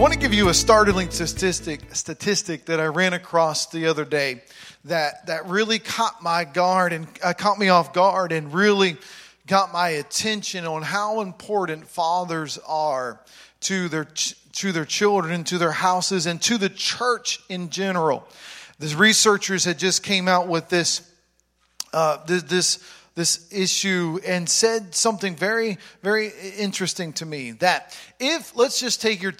I want to give you a startling statistic statistic that I ran across the other day that that really caught my guard and uh, caught me off guard and really got my attention on how important fathers are to their to their children, to their houses, and to the church in general. The researchers had just came out with this uh, this, this this issue and said something very, very interesting to me. That if let's just take your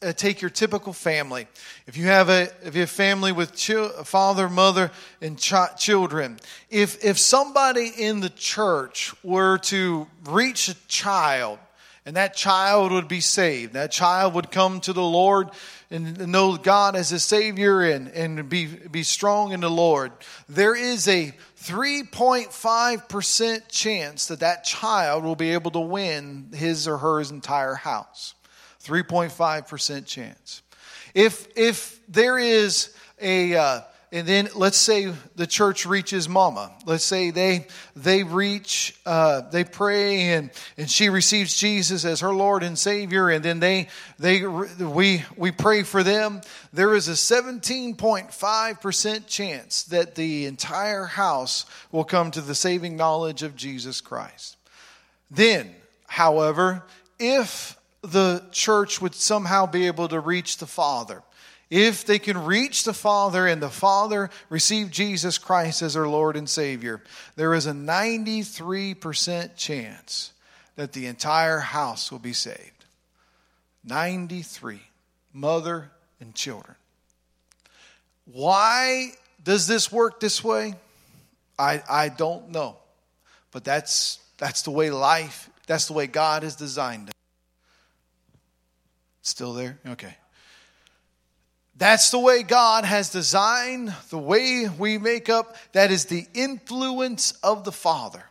uh, take your typical family. If you have a if you have a family with ch- father, mother, and ch- children, if if somebody in the church were to reach a child and that child would be saved. That child would come to the Lord and know God as a Savior and, and be, be strong in the Lord. There is a 3.5% chance that that child will be able to win his or her entire house. 3.5% chance. If, if there is a, uh, and then let's say the church reaches mama. Let's say they they reach uh, they pray and and she receives jesus as her lord and savior and then they they we we pray for them. There is a 17.5% chance that the entire house will come to the saving knowledge of jesus christ. Then however if the church would somehow be able to reach the father if they can reach the Father and the Father receive Jesus Christ as their Lord and Savior, there is a 93% chance that the entire house will be saved. 93. Mother and children. Why does this work this way? I, I don't know. But that's, that's the way life, that's the way God has designed it. Still there? Okay. That's the way God has designed the way we make up. That is the influence of the Father.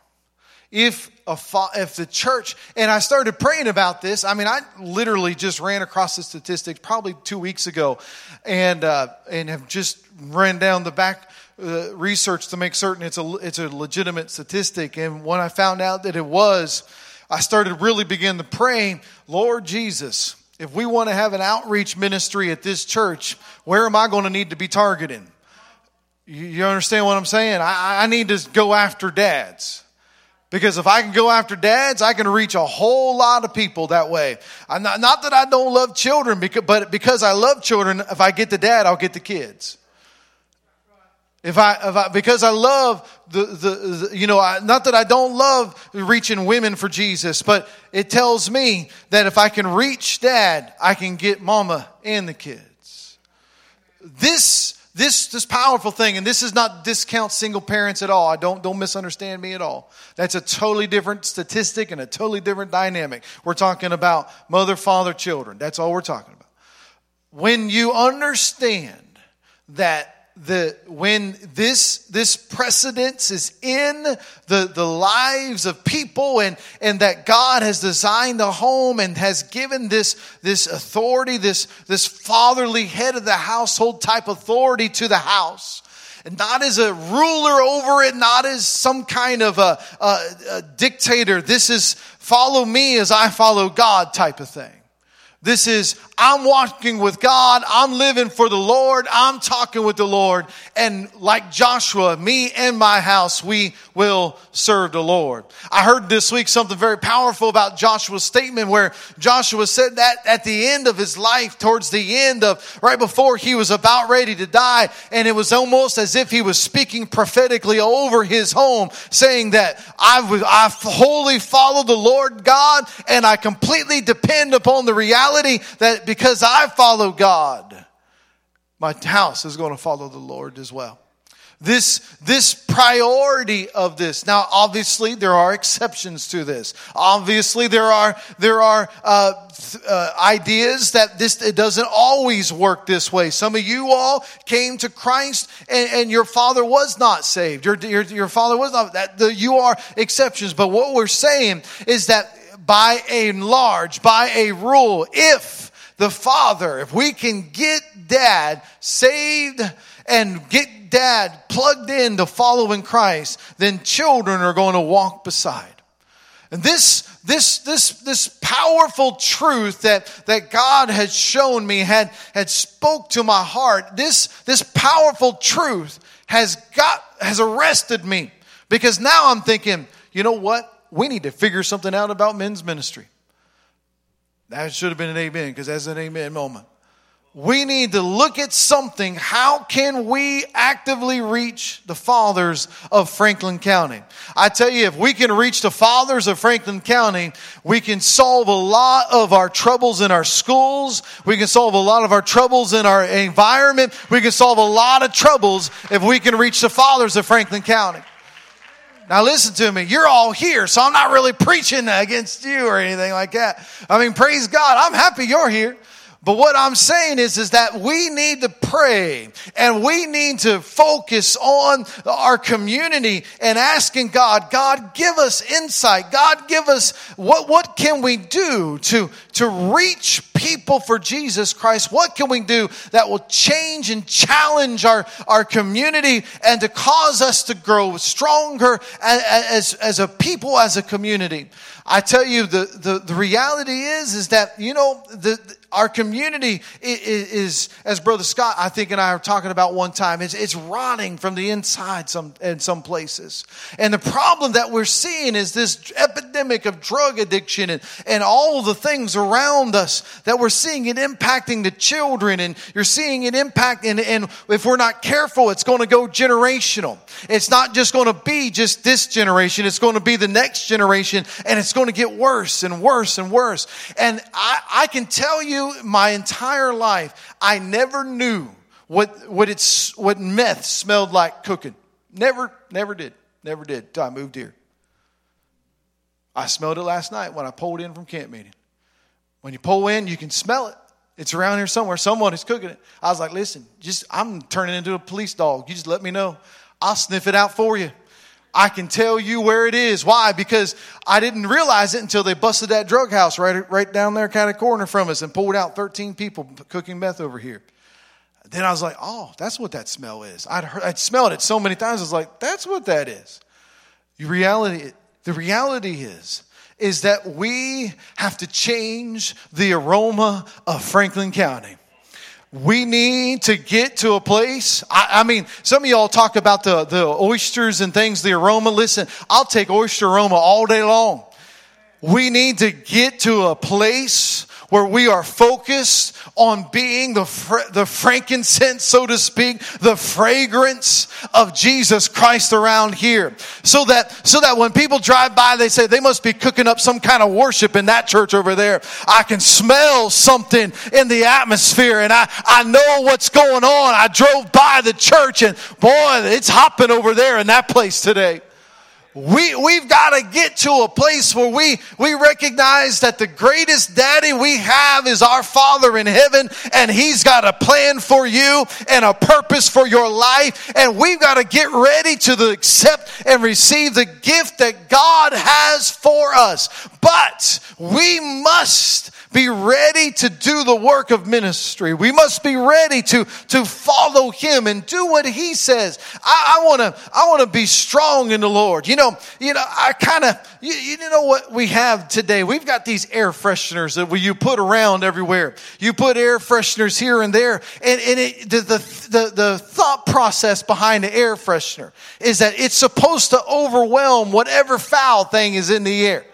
If a fa- if the church and I started praying about this, I mean, I literally just ran across the statistics probably two weeks ago, and uh, and have just ran down the back uh, research to make certain it's a it's a legitimate statistic. And when I found out that it was, I started really begin to pray, Lord Jesus, if we want to have an outreach ministry at this church, where am I going to need to be targeting? You understand what I'm saying? I, I need to go after dads. Because if I can go after dads, I can reach a whole lot of people that way. Not, not, that I don't love children, but because I love children, if I get the dad, I'll get the kids. If I, if I, because I love the, the, the you know, I, not that I don't love reaching women for Jesus, but it tells me that if I can reach dad, I can get mama and the kids. This, this, this powerful thing, and this is not discount single parents at all. I don't, don't misunderstand me at all. That's a totally different statistic and a totally different dynamic. We're talking about mother, father, children. That's all we're talking about. When you understand that the when this this precedence is in the the lives of people and and that God has designed the home and has given this this authority this this fatherly head of the household type authority to the house. And not as a ruler over it not as some kind of a, a, a dictator. This is follow me as I follow God type of thing. This is, I'm walking with God. I'm living for the Lord. I'm talking with the Lord. And like Joshua, me and my house, we will serve the Lord. I heard this week something very powerful about Joshua's statement where Joshua said that at the end of his life, towards the end of, right before he was about ready to die. And it was almost as if he was speaking prophetically over his home, saying that I, I wholly follow the Lord God and I completely depend upon the reality reality because I follow God, my house is going to follow the Lord as well. this this priority of this now obviously there are exceptions to this. Obviously there are there are uh, uh, ideas that this it doesn't always work this way. Some of you all came to christ and, and your father was not saved. Your, your, your father was not that the, you are exceptions. But what we're saying is that by a large by a rule if the father if we can get dad saved and get dad plugged in to following Christ, then children are going to walk beside. And this, this, this, this powerful truth that, that God had shown me, had, had spoke to my heart, this, this powerful truth has got, has arrested me. Because now I'm thinking, you know what? We need to figure something out about men's ministry. That should have been an amen, because that's an amen moment we need to look at something. How can we actively reach the fathers of Franklin County? I tell you, if we can reach the fathers of Franklin County, we can solve a lot of our troubles in our schools. We can solve a lot of our troubles in our environment. We can solve a lot of troubles if we can reach the fathers of Franklin County. Now listen to me. You're all here, so I'm not really preaching against you or anything like that. I mean, praise God. I'm happy you're here. But what I'm saying is, is that we need to pray and we need to focus on our community and asking God, God, give us insight. God, give us what, what can we do to, to reach people for Jesus Christ? What can we do that will change and challenge our, our community and to cause us to grow stronger as, as, as a people, as a community? I tell you, the, the, the reality is, is that, you know, the, our community is, is, as Brother Scott, I think, and I were talking about one time, it's, it's rotting from the inside some, in some places. And the problem that we're seeing is this epidemic of drug addiction and, and all the things around us that we're seeing it impacting the children and you're seeing it impact and, and if we're not careful, it's going to go generational. It's not just going to be just this generation. It's going to be the next generation and it's going to get worse and worse and worse. And I, I can tell you my entire life, I never knew what, what it's, what meth smelled like cooking. Never, never did. Never did I moved here. I smelled it last night when I pulled in from camp meeting. When you pull in, you can smell it. It's around here somewhere. Someone is cooking it. I was like, listen, just I'm turning into a police dog. You just let me know. I'll sniff it out for you. I can tell you where it is. Why? Because I didn't realize it until they busted that drug house right, right down there kind of corner from us and pulled out 13 people cooking meth over here. Then I was like, oh, that's what that smell is. I'd, heard, I'd smelled it so many times. I was like, that's what that is. The reality, the reality is, is that we have to change the aroma of Franklin County. We need to get to a place. I, I, mean, some of y'all talk about the, the oysters and things, the aroma. Listen, I'll take oyster aroma all day long. We need to get to a place where we are focused on being the, fr- the frankincense, so to speak, the fragrance of Jesus Christ around here. So that, so that when people drive by, they say they must be cooking up some kind of worship in that church over there. I can smell something in the atmosphere and I, I know what's going on. I drove by the church and boy, it's hopping over there in that place today. We, we've got to get to a place where we, we recognize that the greatest daddy we have is our Father in heaven, and He's got a plan for you and a purpose for your life. And we've got to get ready to the, accept and receive the gift that God has for us. But we must be ready to do the work of ministry. We must be ready to, to follow him and do what he says. I, I want to, I want to be strong in the Lord. You know, you know, I kind of, you, you know what we have today? We've got these air fresheners that we, you put around everywhere. You put air fresheners here and there. And, and it, the, the, the, the thought process behind the air freshener is that it's supposed to overwhelm whatever foul thing is in the air.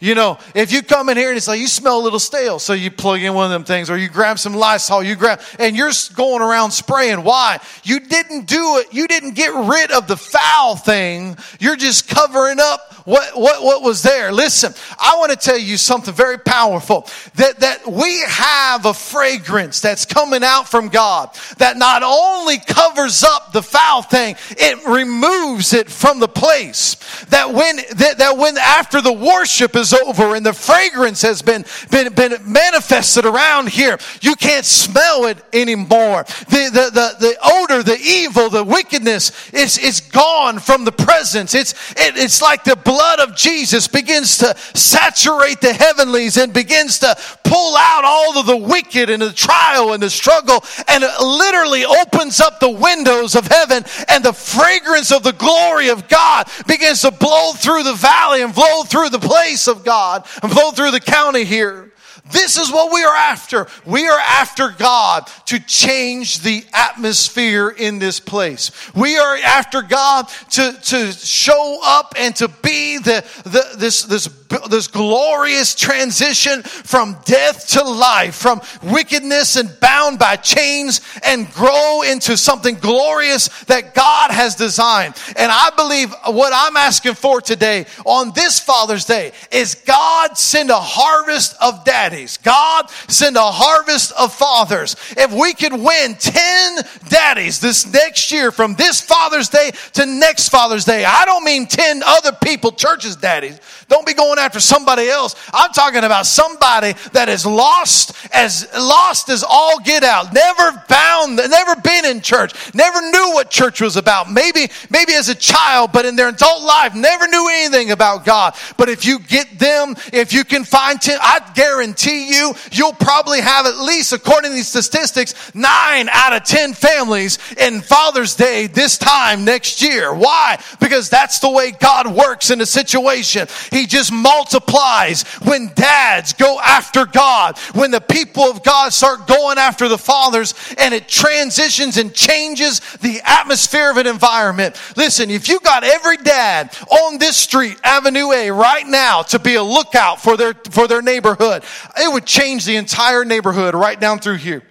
You know, if you come in here and it's like you smell a little stale, so you plug in one of them things, or you grab some Lysol, you grab, and you're going around spraying. Why? You didn't do it. You didn't get rid of the foul thing. You're just covering up what, what, what was there. Listen, I want to tell you something very powerful that, that we have a fragrance that's coming out from God that not only covers up the foul thing, it removes it from the place. That when, that, that when after the worship is over and the fragrance has been, been, been manifested around here, you can't smell it anymore. The, the, the, the odor, the evil, the wickedness is, is gone from the presence. It's, it, it's like the blood of Jesus begins to saturate the heavenlies and begins to pull out all of the wicked and the trial and the struggle and it literally opens up the windows of heaven and the fragrance of the glory of God begins to blow through the valley and blow through the place of God and flow through the county here. This is what we are after. We are after God to change the atmosphere in this place. We are after God to, to show up and to be the, the, this, this this glorious transition from death to life, from wickedness and bound by chains and grow into something glorious that God has designed. And I believe what I'm asking for today on this Father's Day is God send a harvest of daddies. God send a harvest of fathers. If we could win 10 daddies this next year from this Father's Day to next Father's Day, I don't mean 10 other people, churches daddies. Don't be going after somebody else. I'm talking about somebody that is lost as lost as all get out. Never bound, never been in church, never knew what church was about. Maybe, maybe as a child, but in their adult life, never knew anything about God. But if you get them, if you can find 10, I guarantee you, you'll probably have at least, according to these statistics, nine out of 10 families in Father's Day this time next year. Why? Because that's the way God works in a situation. He just multiplies when dads go after God, when the people of God start going after the fathers, and it transitions and changes the atmosphere of an environment. Listen, if you got every dad on this street, Avenue A, right now to be a lookout for their, for their neighborhood, it would change the entire neighborhood right down through here.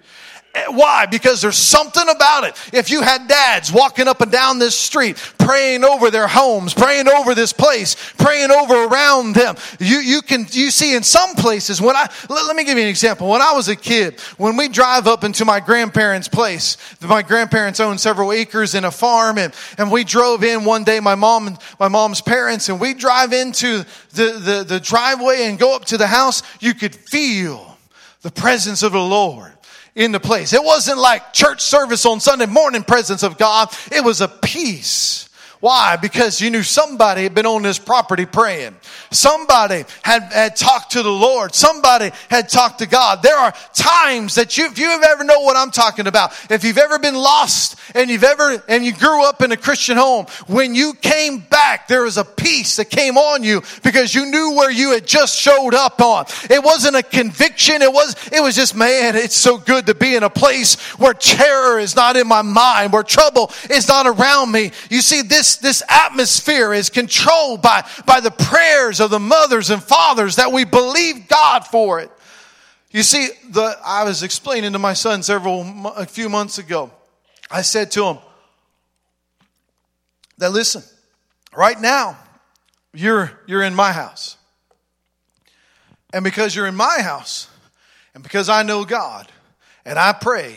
Eh, why? Because there's something about it. If you had dads walking up and down this street, praying over their homes, praying over this place, praying over around them, you, you can, you see in some places, when I, let, let me give you an example. When I was a kid, when we drive up into my grandparents' place, my grandparents owned several acres in a farm and, and we drove in one day, my mom and my mom's parents, and we drive into the, the, the driveway and go up to the house, you could feel the presence of the Lord in the place. It wasn't like church service on Sunday morning presence of God. It was a peace why? Because you knew somebody had been on this property praying. Somebody had, had talked to the Lord. Somebody had talked to God. There are times that you, if you have ever know what I'm talking about, if you've ever been lost and you've ever, and you grew up in a Christian home, when you came back, there was a peace that came on you because you knew where you had just showed up on. It wasn't a conviction. It was, it was just, man, it's so good to be in a place where terror is not in my mind, where trouble is not around me. You see, this this, this atmosphere is controlled by, by the prayers of the mothers and fathers that we believe God for it. You see, the, I was explaining to my son several, a few months ago. I said to him that listen, right now, you're, you're in my house. And because you're in my house, and because I know God, and I pray,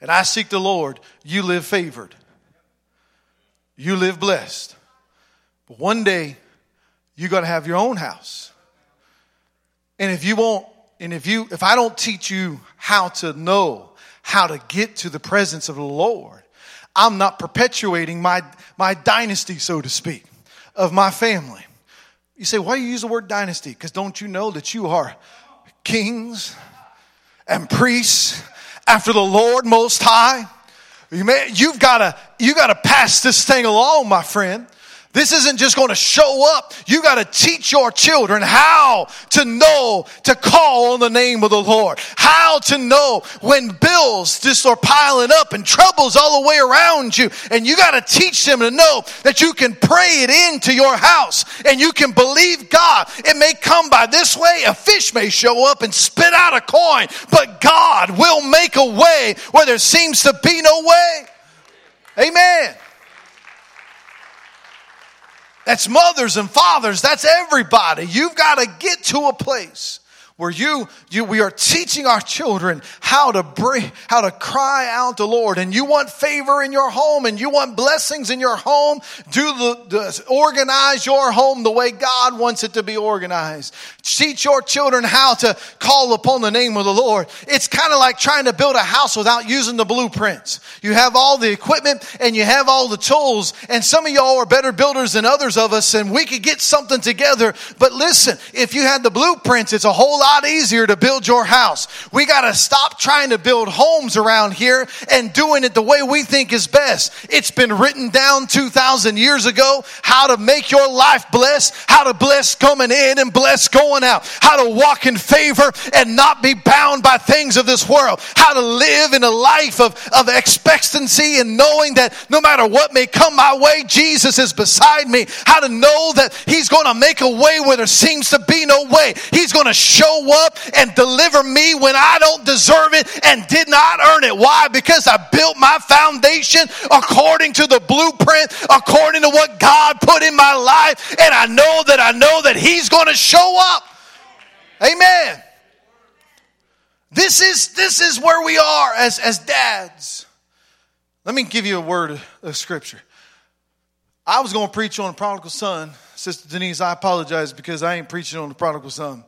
and I seek the Lord, you live favored you live blessed. But one day, you got to have your own house. And if you won't, and if you, if I don't teach you how to know how to get to the presence of the Lord, I'm not perpetuating my, my dynasty, so to speak, of my family. You say, why do you use the word dynasty? Because don't you know that you are kings and priests after the Lord Most High? You've got to you got to pass this thing along, my friend. This isn't just going to show up. You got to teach your children how to know to call on the name of the Lord. How to know when bills just are piling up and troubles all the way around you. And you got to teach them to know that you can pray it into your house and you can believe God. It may come by this way. A fish may show up and spit out a coin, but God will make a way where there seems to be no way. Amen. That's mothers and fathers. That's everybody. You've got to get to a place where you, you, we are teaching our children how to bring, how to cry out to Lord. And you want favor in your home and you want blessings in your home. Do the, the, organize your home the way God wants it to be organized. Teach your children how to call upon the name of the Lord. It's kind of like trying to build a house without using the blueprints. You have all the equipment and you have all the tools. And some of y'all are better builders than others of us and we could get something together. But listen, if you had the blueprints, it's a whole lot easier to build your house. We got to stop trying to build homes around here and doing it the way we think is best. It's been written down 2,000 years ago how to make your life blessed, how to bless coming in and bless going out, how to walk in favor and not be bound by things of this world, how to live in a life of, of expectancy and knowing that no matter what may come my way, Jesus is beside me, how to know that He's going to make a way where there seems to be no way. He's going to show show up and deliver me when I don't deserve it and did not earn it. Why? Because I built my foundation according to the blueprint, according to what God put in my life. And I know that I know that He's going to show up. Amen. This is, this is where we are as, as dads. Let me give you a word of scripture. I was going to preach on the prodigal son. Sister Denise, I apologize because I ain't preaching on the prodigal son.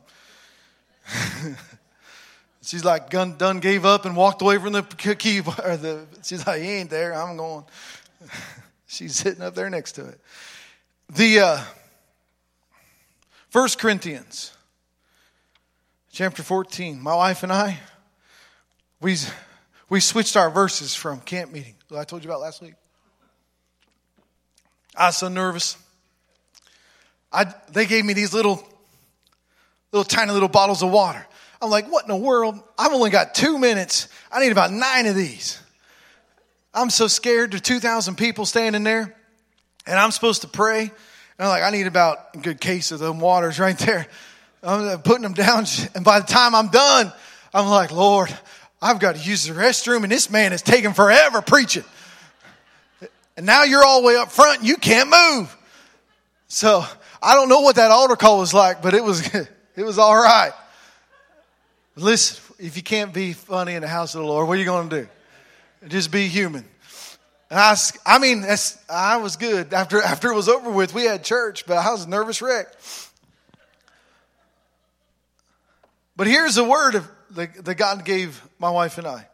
she's like done, done gave up and walked away from the key. Or the, she's like, he ain't there. I'm going. she's sitting up there next to it. The uh, First Corinthians, chapter 14. My wife and I, we we switched our verses from camp meeting. I told you about last week. I was so nervous. I, they gave me these little little tiny little bottles of water. I'm like, what in the world? I've only got two minutes. I need about nine of these. I'm so scared. There's 2,000 people standing there, and I'm supposed to pray. And I'm like, I need about a good case of them waters right there. I'm putting them down, and by the time I'm done, I'm like, Lord, I've got to use the restroom, and this man is taking forever preaching. And now you're all the way up front, and you can't move. So I don't know what that altar call was like, but it was It was all right. Listen, if you can't be funny in the house of the Lord, what are you going to do? Just be human. And I, I mean, I was good. After, after it was over with, we had church, but I was a nervous wreck. But here's a word of, that God gave my wife and I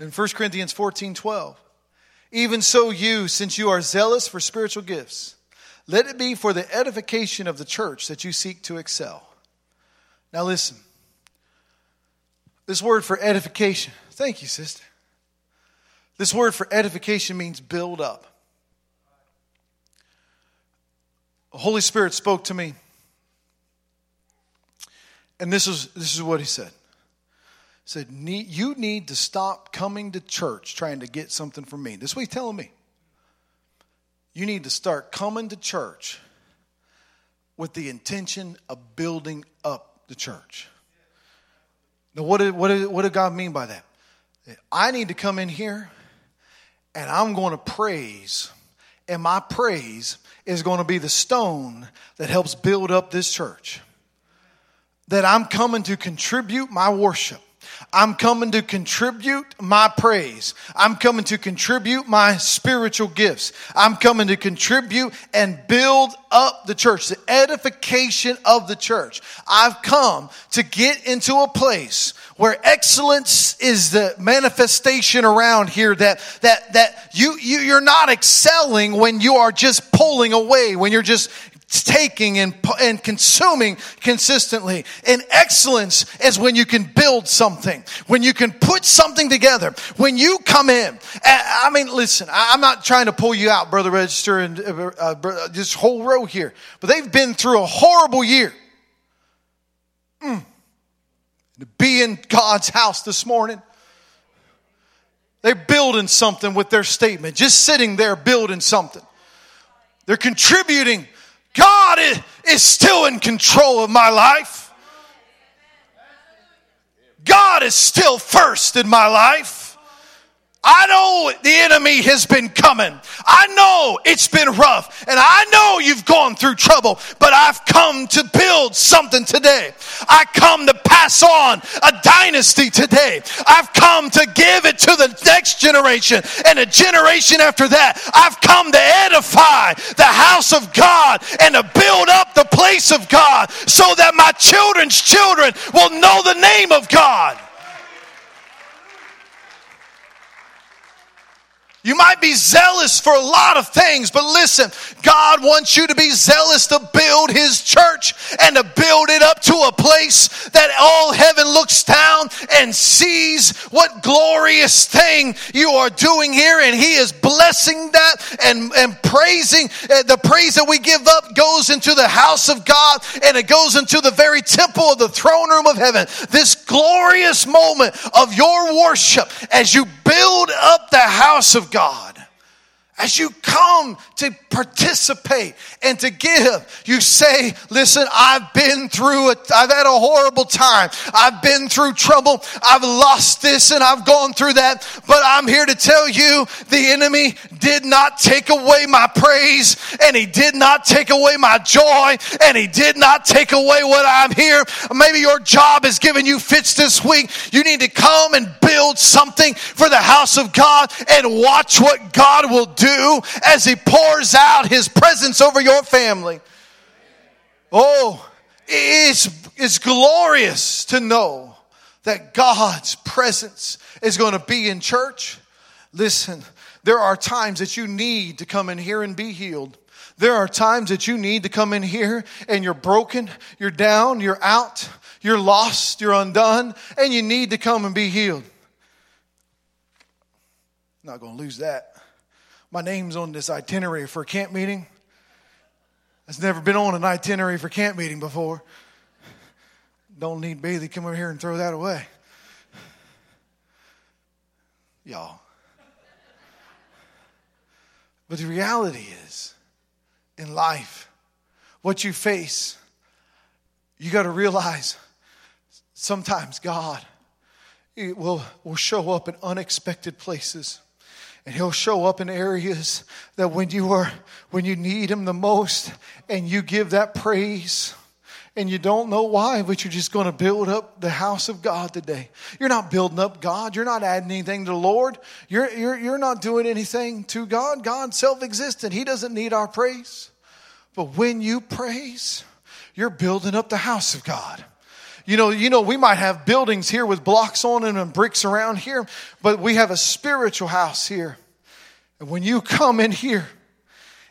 in 1 Corinthians 14 12. Even so, you, since you are zealous for spiritual gifts, let it be for the edification of the church that you seek to excel. Now, listen. This word for edification, thank you, sister. This word for edification means build up. The Holy Spirit spoke to me. And this is, this is what he said. He said, You need to stop coming to church trying to get something from me. This is what he's telling me. You need to start coming to church with the intention of building up the church. Now, what did, what, did, what did God mean by that? I need to come in here and I'm going to praise, and my praise is going to be the stone that helps build up this church. That I'm coming to contribute my worship I'm coming to contribute my praise. I'm coming to contribute my spiritual gifts. I'm coming to contribute and build up the church, the edification of the church. I've come to get into a place where excellence is the manifestation around here that that that you, you you're not excelling when you are just pulling away when you're just taking and, and consuming consistently. And excellence is when you can build something, when you can put something together, when you come in. I mean, listen, I'm not trying to pull you out, Brother Register, and uh, uh, this whole row here, but they've been through a horrible year. Mm. To be in God's house this morning. They're building something with their statement, just sitting there building something. They're contributing God is, is still in control of my life. God is still first in my life. I know the enemy has been coming. I know it's been rough and I know you've gone through trouble, but I've come to build something today. I come to pass on a dynasty today. I've come to give it to the next generation and a generation after that. I've come to edify the house of God and to build up the place of God so that my children's children will know the name of God. You might be zealous for a lot of things, but listen, God wants you to be zealous to build His church and to build it up to a place that all heaven looks down and sees what glorious thing you are doing here. And He is blessing that and, and praising. Uh, the praise that we give up goes into the house of God and it goes into the very temple of the throne room of heaven. This glorious moment of your worship as you build up the house of God. As you come to participate and to give, you say, listen, I've been through it. I've had a horrible time. I've been through trouble. I've lost this and I've gone through that. But I'm here to tell you the enemy did not take away my praise and he did not take away my joy and he did not take away what I'm here. Maybe your job has given you fits this week. You need to come and build something for the house of God and watch what God will do do as He pours out His presence over your family. Oh, it's, it's glorious to know that God's presence is going to be in church. Listen, there are times that you need to come in here and be healed. There are times that you need to come in here and you're broken, you're down, you're out, you're lost, you're undone, and you need to come and be healed. not going to lose that my name's on this itinerary for a camp meeting. I've never been on an itinerary for camp meeting before. Don't need Bailey come over here and throw that away. Y'all. But the reality is, in life, what you face, you got to realize sometimes God will, will show up in unexpected places. And he'll show up in areas that when you are when you need him the most and you give that praise and you don't know why, but you're just going to build up the house of God today. You're not building up God. You're not adding anything to the Lord. You're, you're, you're not doing anything to God. God's self existent. He doesn't need our praise. But when you praise, you're building up the house of God. You know, you know, we might have buildings here with blocks on them and bricks around here, but we have a spiritual house here. And when you come in here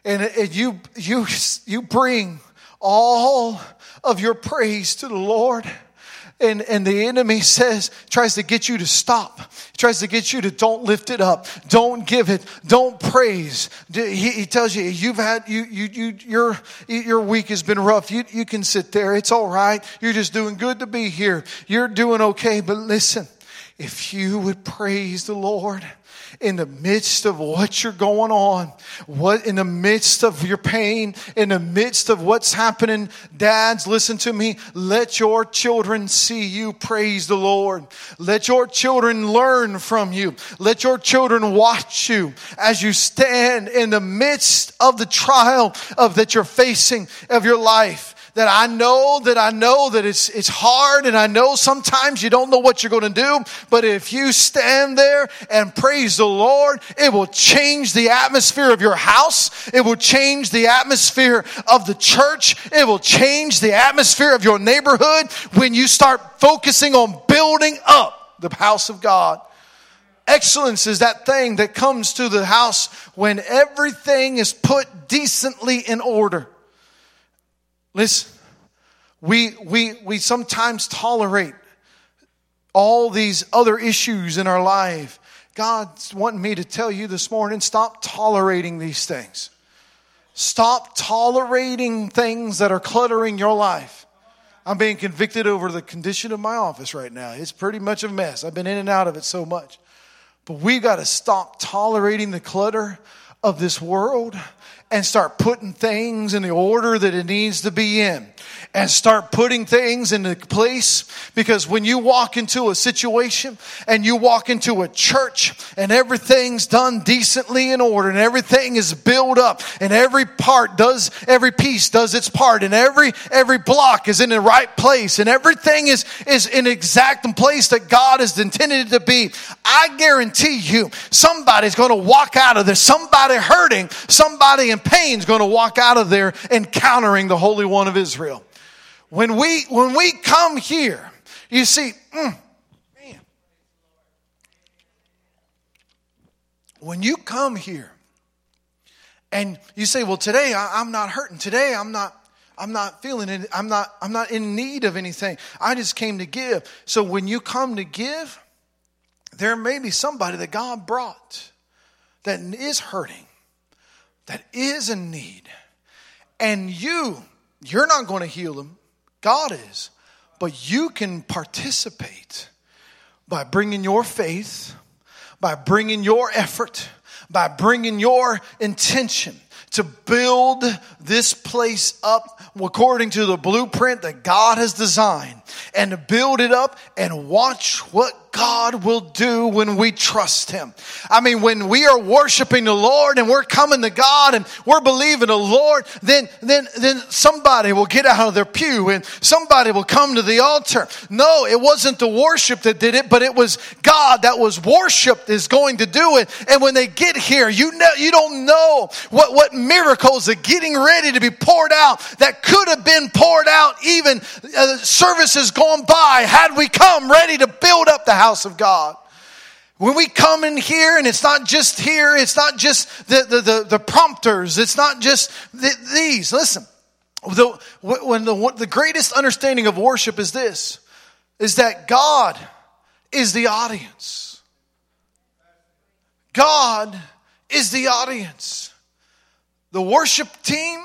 and, and you, you, you bring all of your praise to the Lord, and, and the enemy says, tries to get you to stop. he tries to get you to don't lift it up. Don't give it. Don't praise. He, he tells you, you've had, you, you, you, your, your week has been rough. You, you can sit there. It's all right. You're just doing good to be here. You're doing okay. But listen, if you would praise the Lord, in the midst of what you're going on, what in the midst of your pain, in the midst of what's happening, dads, listen to me. Let your children see you praise the Lord. Let your children learn from you. Let your children watch you as you stand in the midst of the trial of that you're facing of your life that I know that I know that it's, it's hard and I know sometimes you don't know what you're going to do, but if you stand there and praise the Lord, it will change the atmosphere of your house. It will change the atmosphere of the church. It will change the atmosphere of your neighborhood when you start focusing on building up the house of God. Excellence is that thing that comes to the house when everything is put decently in order. Listen, we, we, we sometimes tolerate all these other issues in our life. God's wanting me to tell you this morning stop tolerating these things. Stop tolerating things that are cluttering your life. I'm being convicted over the condition of my office right now. It's pretty much a mess. I've been in and out of it so much. But we got to stop tolerating the clutter of this world and start putting things in the order that it needs to be in. And start putting things into place because when you walk into a situation and you walk into a church and everything's done decently in order and everything is built up and every part does every piece does its part and every every block is in the right place and everything is is in exact place that God has intended it to be I guarantee you somebody's going to walk out of there somebody hurting somebody in pain is going to walk out of there encountering the Holy One of Israel when we, when we come here, you see, mm, when you come here and you say, well, today I, I'm not hurting. Today I'm not, I'm not feeling it. I'm not, I'm not in need of anything. I just came to give. So when you come to give, there may be somebody that God brought that is hurting, that is in need. And you, you're not going to heal them. God is. But you can participate by bringing your faith, by bringing your effort, by bringing your intention to build this place up according to the blueprint that God has designed and to build it up and watch what God will do when we trust Him. I mean, when we are worshiping the Lord and we're coming to God and we're believing the Lord, then, then, then somebody will get out of their pew and somebody will come to the altar. No, it wasn't the worship that did it, but it was God that was worshiped is going to do it. And when they get here, you know, you don't know what, what miracles are getting ready to be poured out that could have been poured out even uh, services gone by had we come ready to build up the house house of God. When we come in here, and it's not just here, it's not just the, the, the, the prompters, it's not just the, these. Listen, the, when the, the greatest understanding of worship is this, is that God is the audience. God is the audience. The worship team,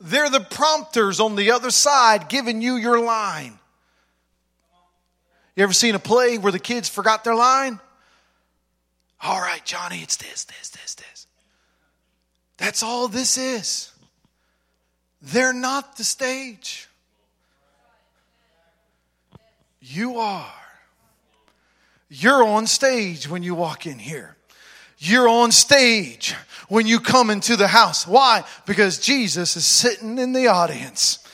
they're the prompters on the other side giving you your line. You ever seen a play where the kids forgot their line? All right, Johnny, it's this, this, this, this. That's all this is. They're not the stage. You are. You're on stage when you walk in here. You're on stage when you come into the house. Why? Because Jesus is sitting in the audience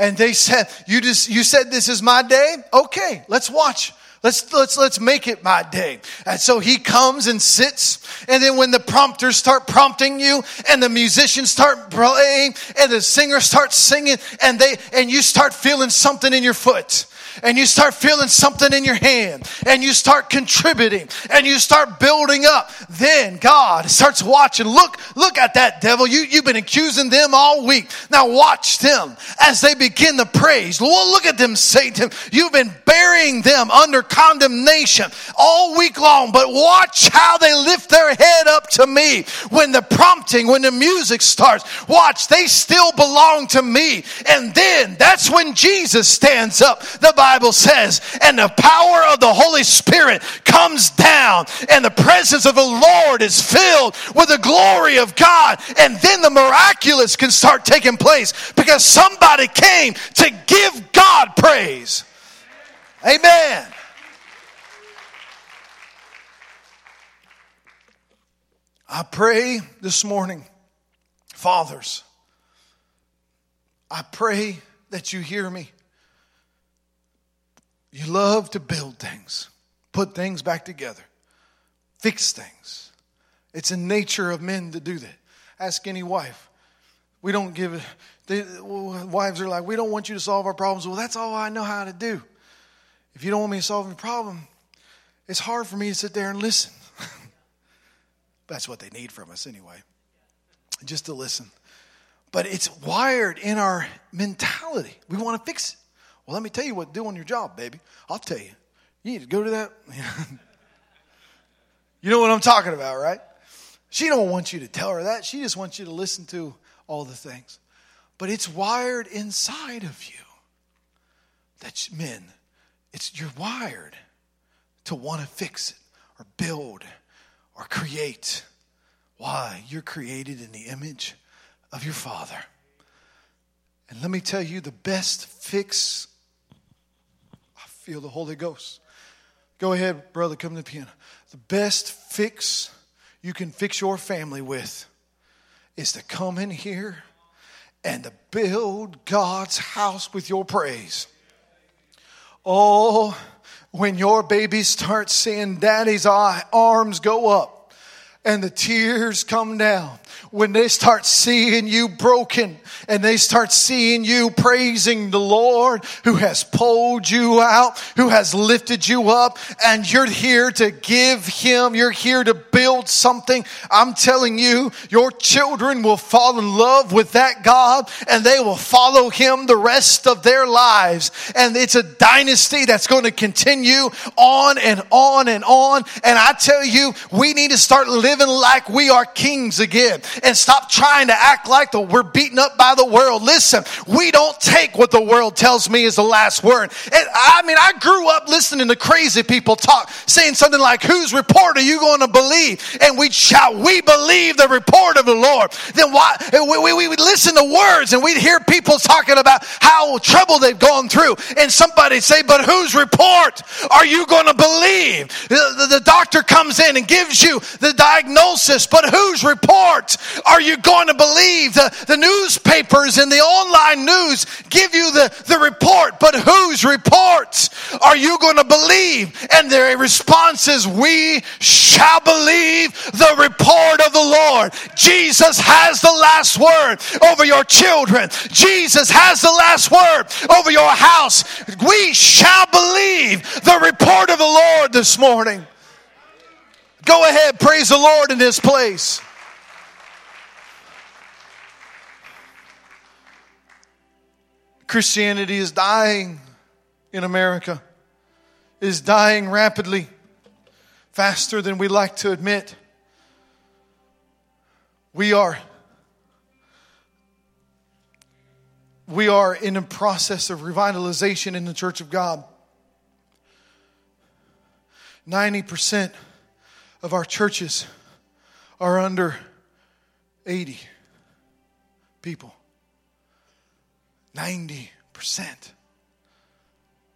and they said, you just, you said this is my day? Okay, let's watch. Let's, let's, let's make it my day. And so he comes and sits. And then when the prompters start prompting you and the musicians start playing and the singers start singing and they, and you start feeling something in your foot and you start feeling something in your hand and you start contributing and you start building up, then God starts watching. Look, look at that devil. You, you've been accusing them all week. Now watch them as they begin to praise. Look at them, Satan. You've been burying them under condemnation all week long, but watch how they lift their head up to me when the prompting, when the music starts. Watch, they still belong to me. And then that's when Jesus stands up. The Bible says, and the power of the Holy Spirit comes down, and the presence of the Lord is filled with the glory of God. And then the miraculous can start taking place because somebody came to give God praise. Amen. I pray this morning, fathers, I pray that you hear me. You love to build things, put things back together, fix things. It's a nature of men to do that. Ask any wife. We don't give they, wives are like, we don't want you to solve our problems. Well, that's all I know how to do. If you don't want me to solve a problem, it's hard for me to sit there and listen. that's what they need from us anyway, just to listen. But it's wired in our mentality. We want to fix it. Well, let me tell you what to do on your job, baby. I'll tell you. You need to go to that. you know what I'm talking about, right? She don't want you to tell her that. She just wants you to listen to all the things. But it's wired inside of you. That men, it's you're wired to want to fix it or build or create. Why? You're created in the image of your Father. And let me tell you the best fix. Feel the Holy Ghost. Go ahead, brother, come to the piano. The best fix you can fix your family with is to come in here and to build God's house with your praise. Oh, when your baby starts seeing daddy's arms go up and the tears come down when they start seeing you broken and they start seeing you praising the Lord who has pulled you out, who has lifted you up, and you're here to give Him, you're here to build something. I'm telling you, your children will fall in love with that God and they will follow Him the rest of their lives. And it's a dynasty that's going to continue on and on and on. And I tell you, we need to start living like we are kings again and stop trying to act like the, we're beaten up by the world. Listen, we don't take what the world tells me is the last word. And I mean, I grew up listening to crazy people talk, saying something like, whose report are you going to believe? And we'd shout, we believe the report of the Lord. Then why, we, we, we would listen to words and we'd hear people talking about how trouble they've gone through. And somebody say, but whose report are you going to believe? The, the, the doctor comes in and gives you the diagnosis, but whose report are you going to believe? The, the newspapers and the online news give you the, the report, but whose reports are you going to believe? And their response is, We shall believe the report of the Lord. Jesus has the last word over your children, Jesus has the last word over your house. We shall believe the report of the Lord this morning. Go ahead, praise the Lord in this place. Christianity is dying in America, is dying rapidly, faster than we like to admit. We are we are in a process of revitalization in the church of God. 90% of our churches are under 80 people. 90%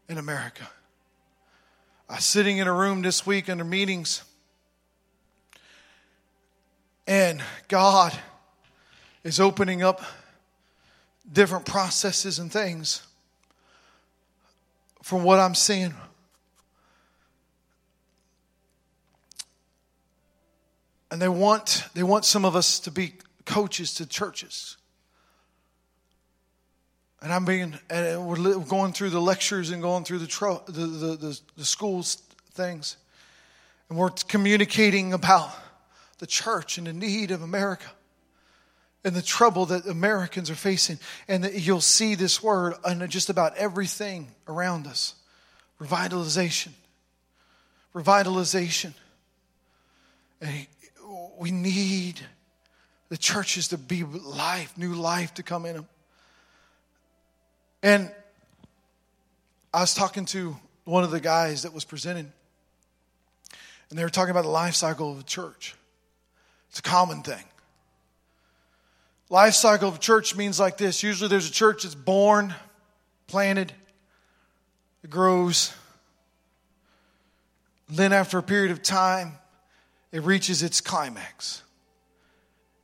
in America. I was sitting in a room this week under meetings, and God is opening up different processes and things from what I'm seeing. And they want, they want some of us to be coaches to churches. And I'm being, and we're going through the lectures and going through the, tro, the, the, the, the schools things. And we're communicating about the church and the need of America and the trouble that Americans are facing. And you'll see this word on just about everything around us revitalization. Revitalization. And we need the churches to be life, new life to come in them. And I was talking to one of the guys that was presenting, and they were talking about the life cycle of a church. It's a common thing. Life cycle of a church means like this usually there's a church that's born, planted, it grows. Then, after a period of time, it reaches its climax.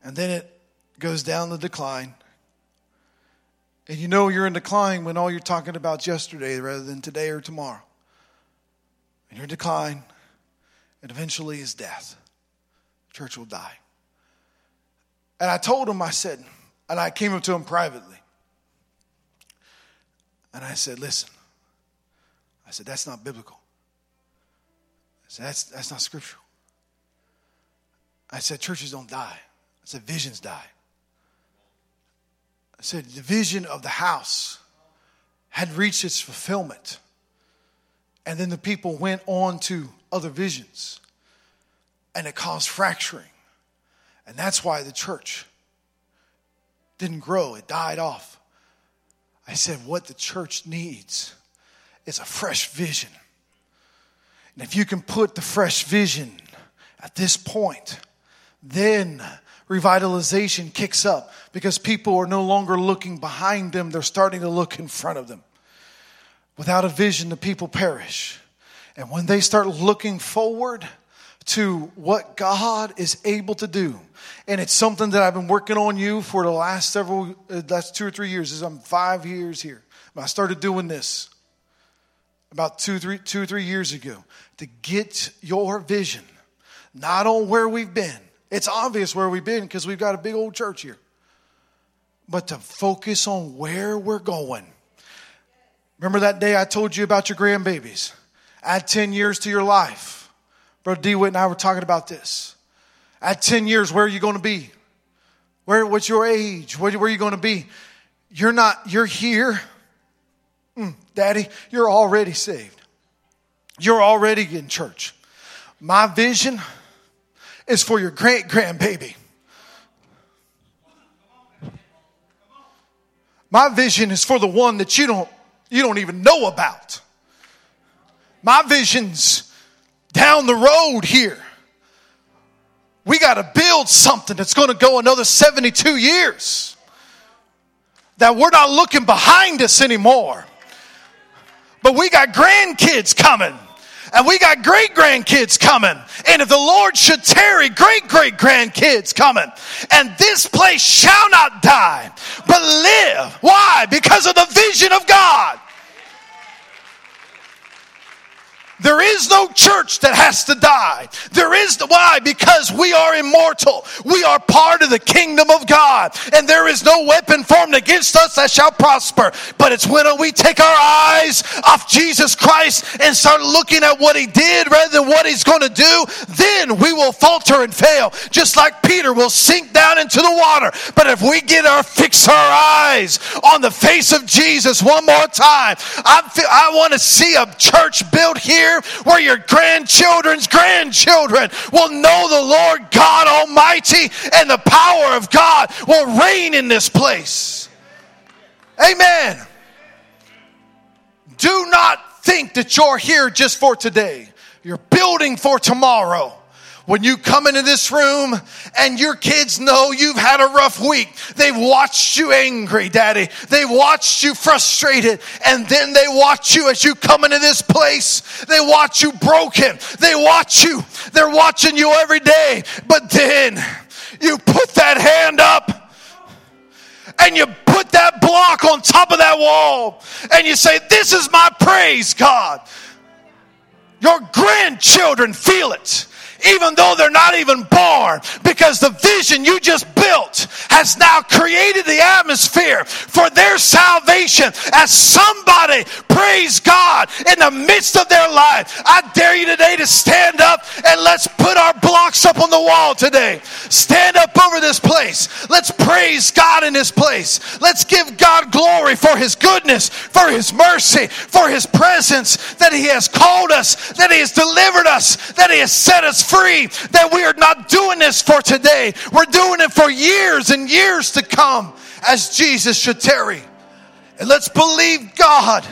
And then it goes down the decline and you know you're in decline when all you're talking about yesterday rather than today or tomorrow. And you're in decline, and eventually is death. The church will die. And I told him, I said, and I came up to him privately. And I said, listen, I said, that's not biblical. I said, that's, that's not scriptural. I said, churches don't die. I said, visions die. I said, the vision of the house had reached its fulfillment. And then the people went on to other visions, and it caused fracturing. And that's why the church didn't grow, it died off. I said, what the church needs is a fresh vision. And if you can put the fresh vision at this point, then revitalization kicks up because people are no longer looking behind them, they're starting to look in front of them. Without a vision, the people perish. And when they start looking forward to what God is able to do, and it's something that I've been working on you for the last several, uh, last two or three years. Is I'm five years here. I started doing this about two, three, two or three years ago to get your vision, not on where we've been. It's obvious where we've been because we've got a big old church here, but to focus on where we're going. Remember that day I told you about your grandbabies? Add 10 years to your life. Brother DeWitt and I were talking about this. At 10 years, where are you going to be? Where, what's your age? Where, where are you going to be? You're not, you're here. Mm, Daddy, you're already saved. You're already in church. My vision is for your great grandbaby. My vision is for the one that you don't, you don't even know about. My vision's down the road here. We got to build something that's going to go another 72 years. That we're not looking behind us anymore. But we got grandkids coming. And we got great grandkids coming. And if the Lord should tarry, great great grandkids coming. And this place shall not die, but live. Why? Because of the vision of God. There is no church that has to die. There is the, why? Because we are immortal. We are part of the kingdom of God. And there is no weapon formed against us that shall prosper. But it's when we take our eyes off Jesus Christ and start looking at what he did rather than what he's going to do, then we will falter and fail. Just like Peter will sink down into the water. But if we get our, fix our eyes on the face of Jesus one more time, I, I want to see a church built here here where your grandchildren's grandchildren will know the Lord God Almighty and the power of God will reign in this place. Amen. Do not think that you're here just for today. You're building for tomorrow. When you come into this room and your kids know you've had a rough week, they've watched you angry, daddy. They've watched you frustrated. And then they watch you as you come into this place. They watch you broken. They watch you. They're watching you every day. But then you put that hand up and you put that block on top of that wall and you say, This is my praise, God. Your grandchildren feel it even though they're not even born, because the vision you just built has now created the atmosphere for their salvation as somebody praise God in the midst of their life. I dare you today to stand up and let's put our blocks up on the wall today. Stand up over this place. Let's praise God in this place. Let's give God glory for his goodness, for his mercy, for his presence that he has called us, that he has delivered us, that he has set us free, that we are not doing this for today. We're doing it for years and years to come as Jesus should tarry. And let's believe God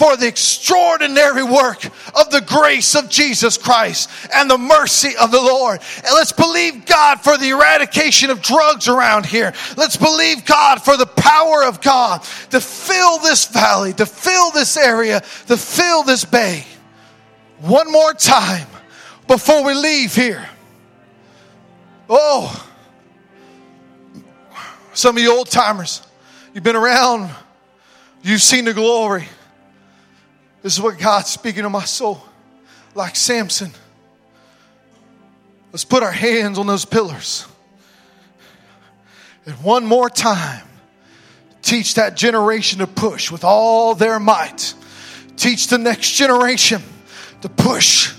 for the extraordinary work of the grace of Jesus Christ and the mercy of the Lord. And let's believe God for the eradication of drugs around here. Let's believe God for the power of God to fill this valley, to fill this area, to fill this bay. One more time before we leave here. Oh, some of you old timers, you've been around, you've seen the glory. This is what God's speaking to my soul, like Samson. Let's put our hands on those pillars. And one more time, teach that generation to push with all their might. Teach the next generation to push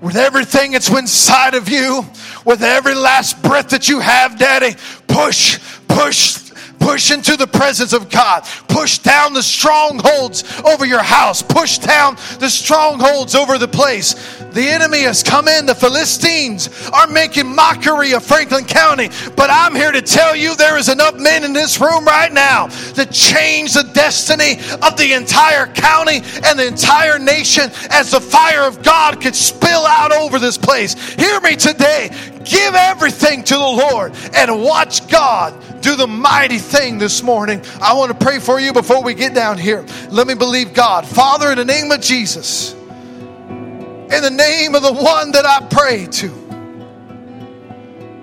with everything that's inside of you, with every last breath that you have, Daddy. Push, push, Push into the presence of God. Push down the strongholds over your house. Push down the strongholds over the place. The enemy has come in. The Philistines are making mockery of Franklin County. But I'm here to tell you there is enough men in this room right now to change the destiny of the entire county and the entire nation as the fire of God could spill out over this place. Hear me today. Give everything to the Lord and watch God do the mighty thing this morning. I want to pray for you before we get down here. Let me believe God. Father, in the name of Jesus, in the name of the one that I pray to,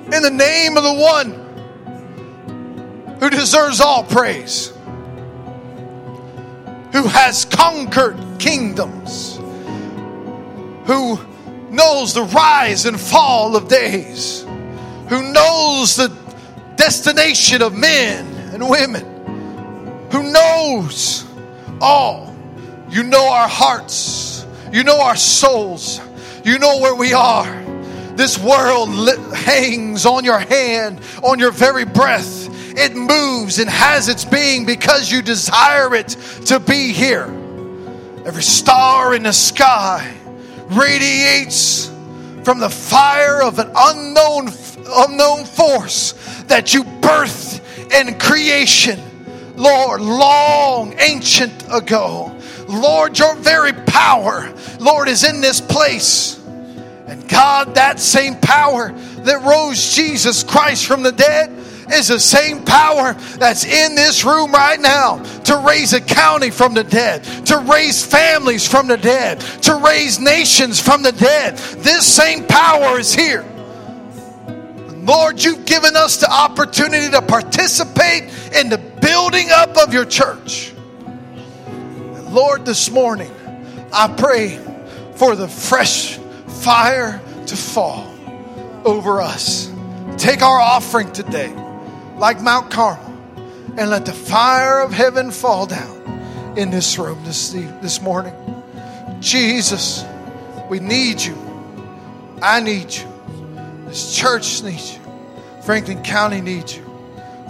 in the name of the one who deserves all praise, who has conquered kingdoms, who knows the rise and fall of days, who knows the destination of men and women, who knows all. You know our hearts, you know our souls, you know where we are. This world hangs on your hand, on your very breath. It moves and has its being because you desire it to be here. Every star in the sky radiates from the fire of an unknown unknown force that you birthed in creation, Lord, long ancient ago. Lord, your very power, Lord, is in this place. And God, that same power that rose Jesus Christ from the dead is the same power that's in this room right now to raise a county from the dead, to raise families from the dead, to raise nations from the dead. This same power is here. Lord, you've given us the opportunity to participate in the building up of your church. Lord, this morning, I pray for the fresh fire to fall over us. Take our offering today, like Mount Carmel, and let the fire of heaven fall down in this room this, this morning. Jesus, we need you. I need you. This church needs you. Franklin County needs you.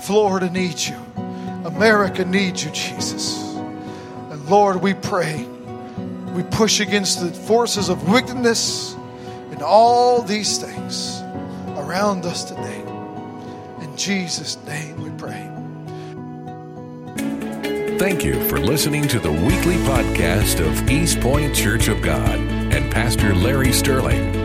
Florida needs you. America needs you, Jesus. And Lord, we pray. We push against the forces of wickedness and all these things around us today. In Jesus' name we pray. Thank you for listening to the weekly podcast of Eastpoint Church of God and Pastor Larry Sterling.